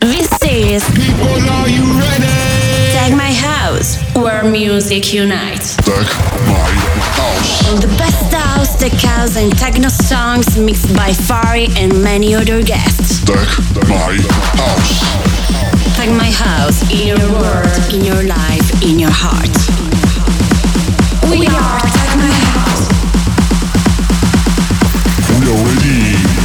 This is People, are you ready? Tech My House, where music unites. Tech my house. All the best house, tech house, and techno songs mixed by Fari and many other guests. Tech my house. Tech My House in your world, in your life, in your heart. We are Tech My House. We are ready.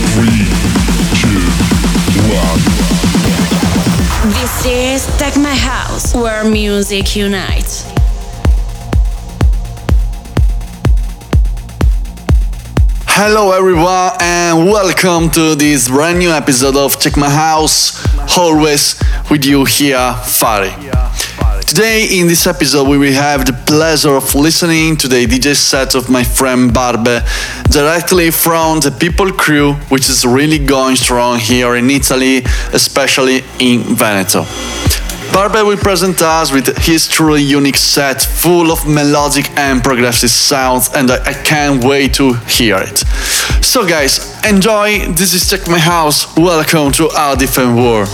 This is My House, where music unites. Hello, everyone, and welcome to this brand new episode of Tech My House. Always with you here, Fari. Today, in this episode, we will have the pleasure of listening to the DJ set of my friend Barbe directly from the People Crew, which is really going strong here in Italy, especially in Veneto. Barbe will present us with his truly unique set full of melodic and progressive sounds, and I, can't wait to hear it. So, guys, enjoy. This is Tech My House. Welcome to our different world.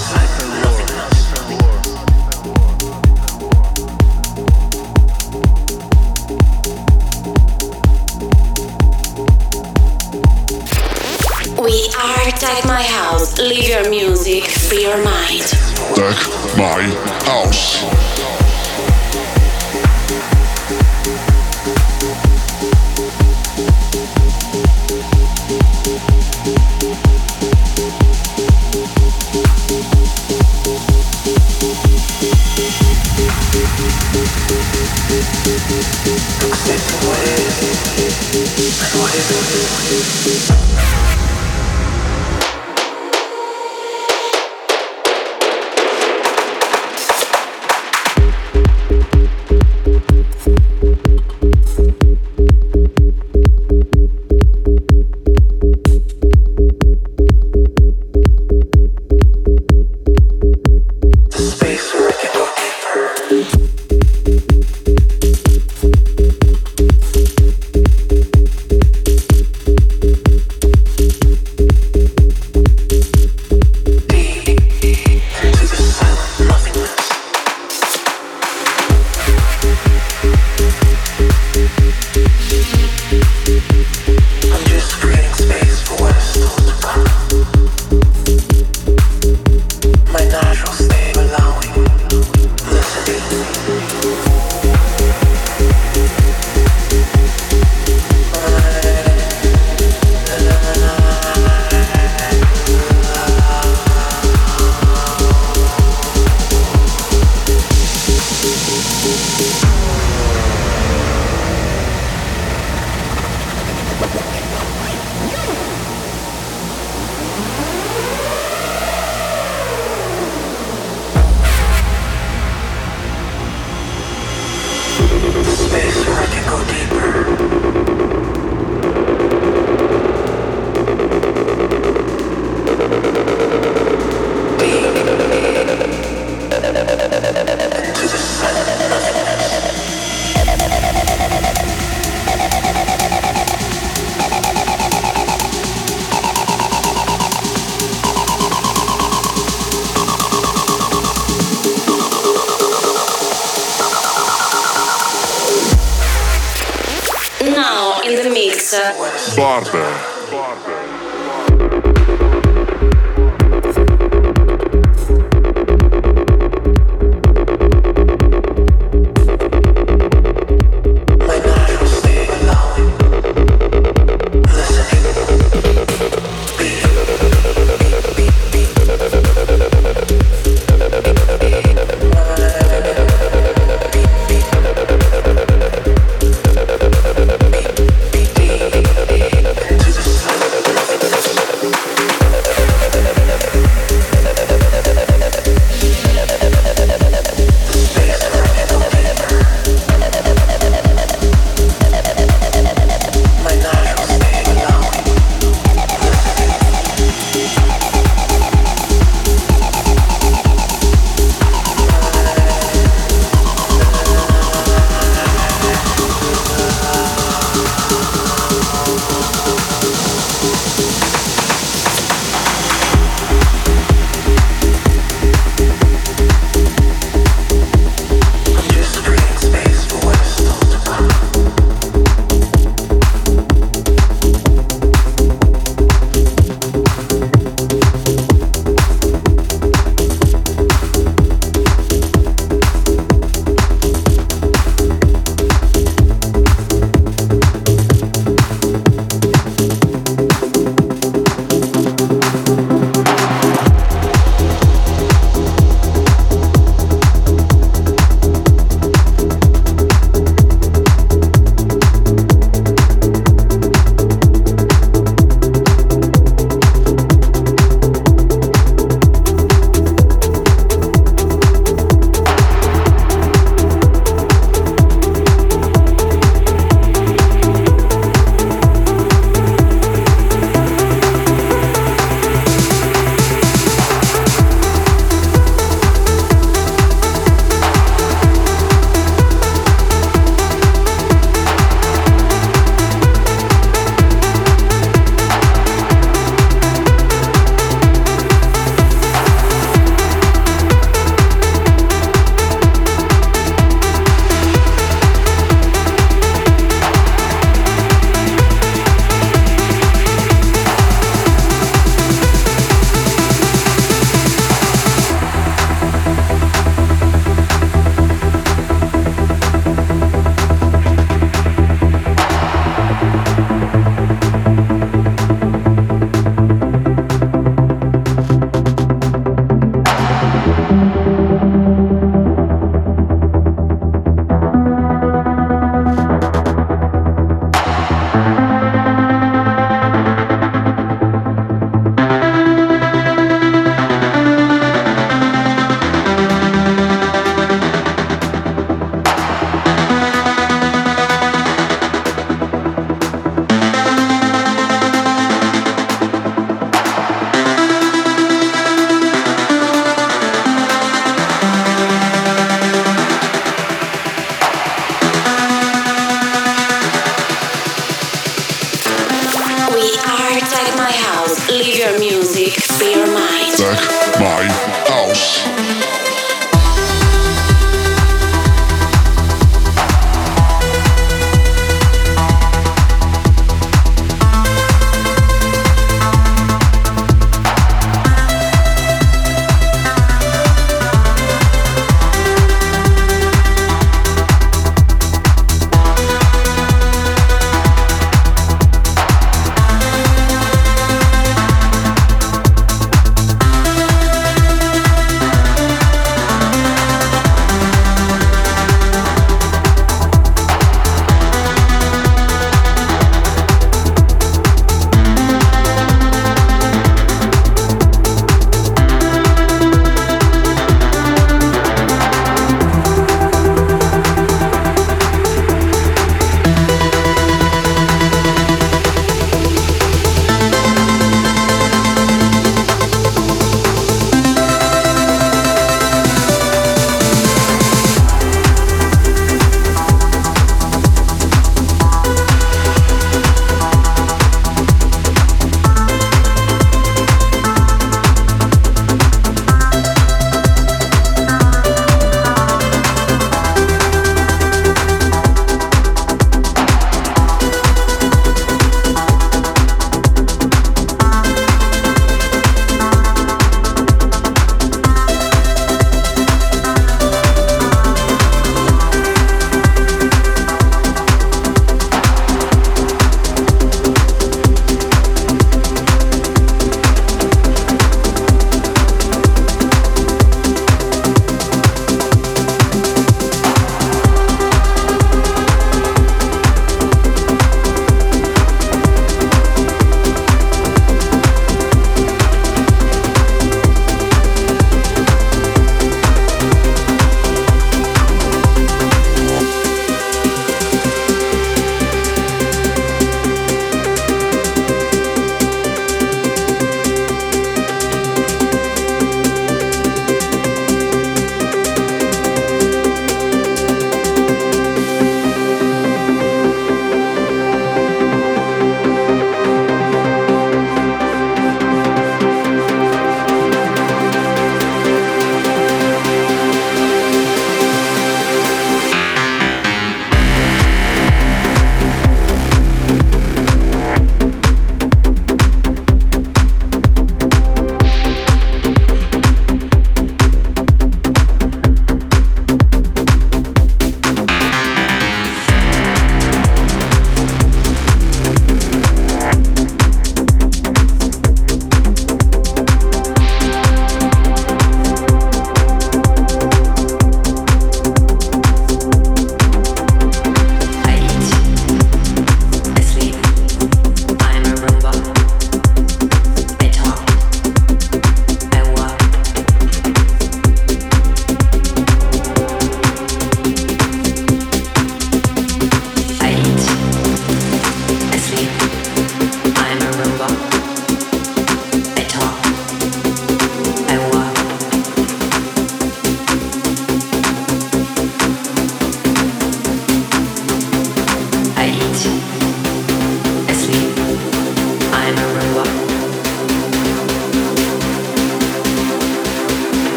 We are Tech My House. Leave your music, free your mind. Tech my house.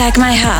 Tech My House,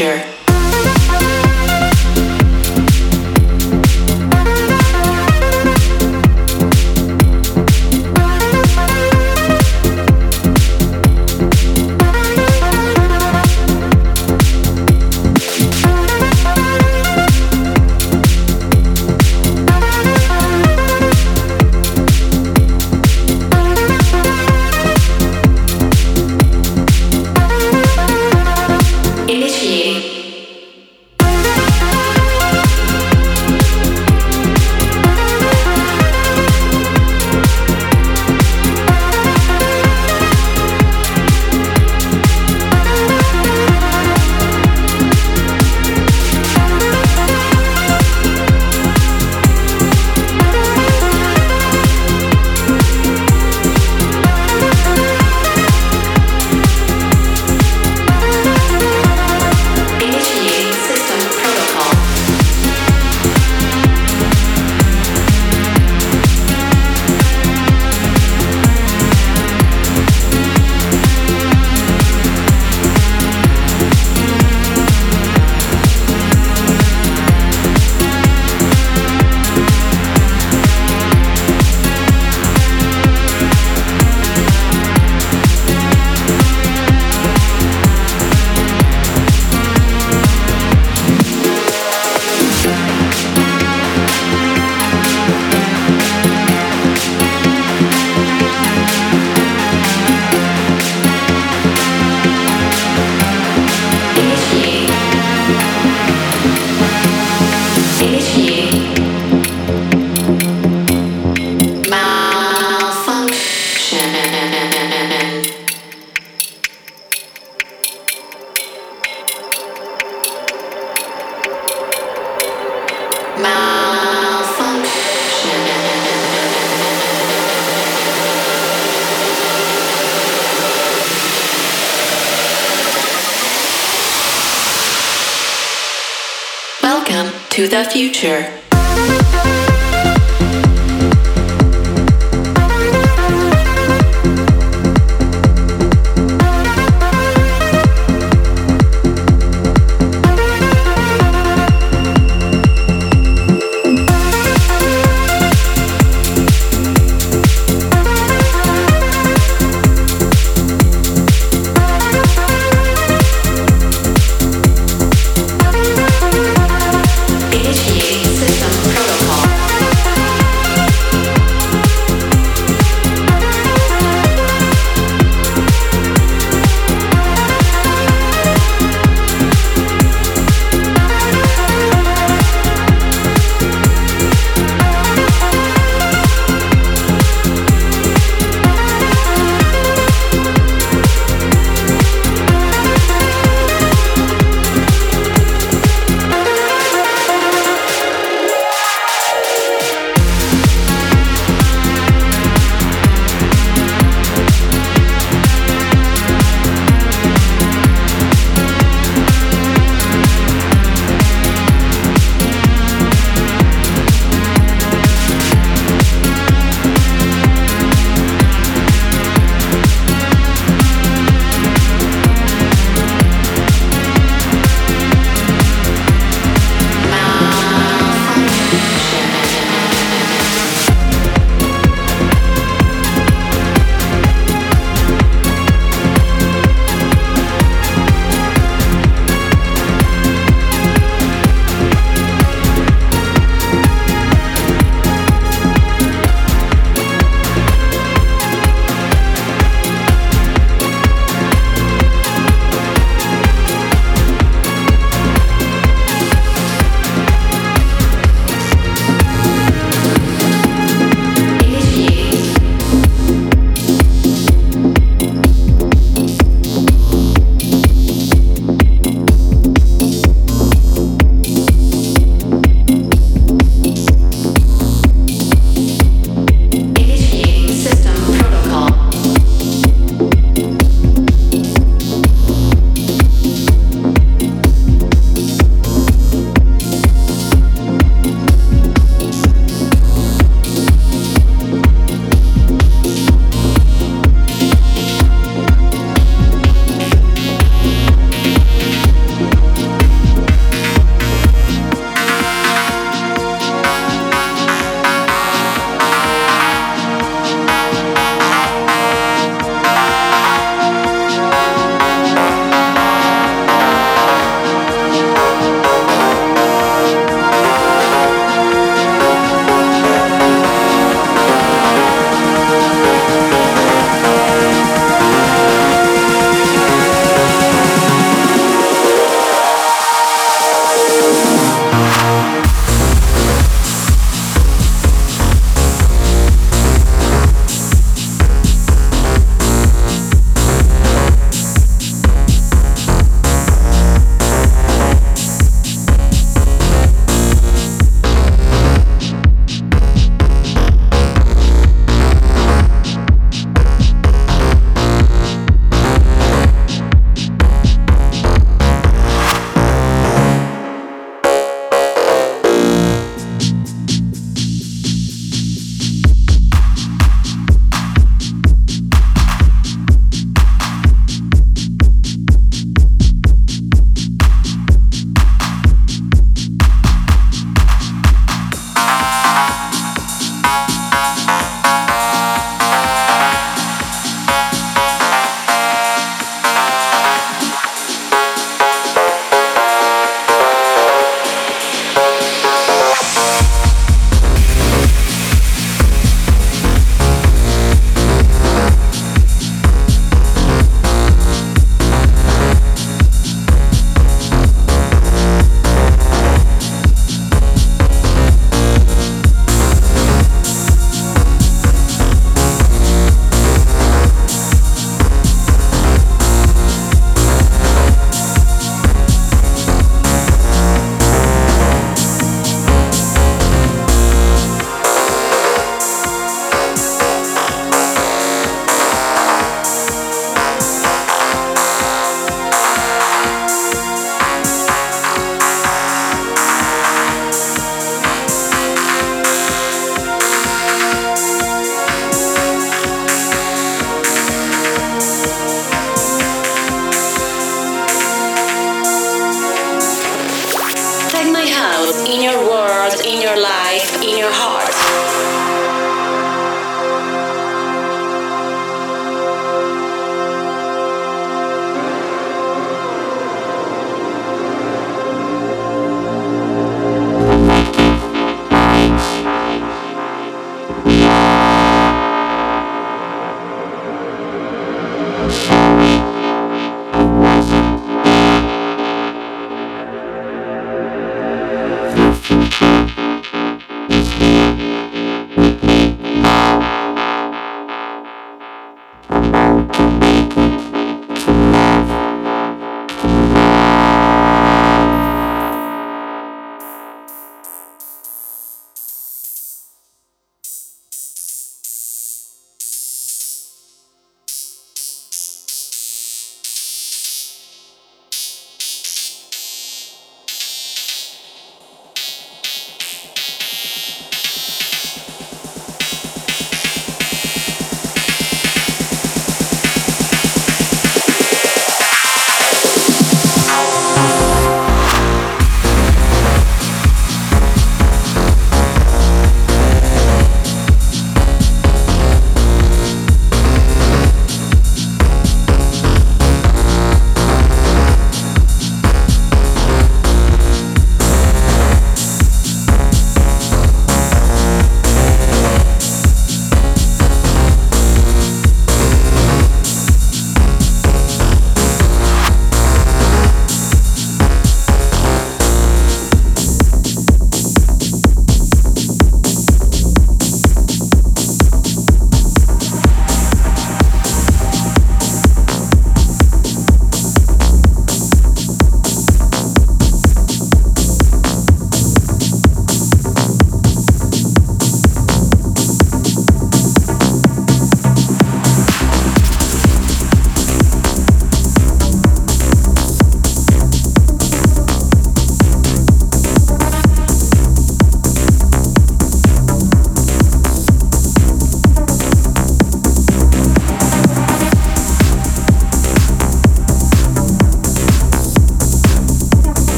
future. To the future.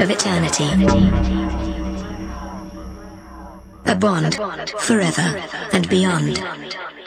And beyond. A bond forever and beyond.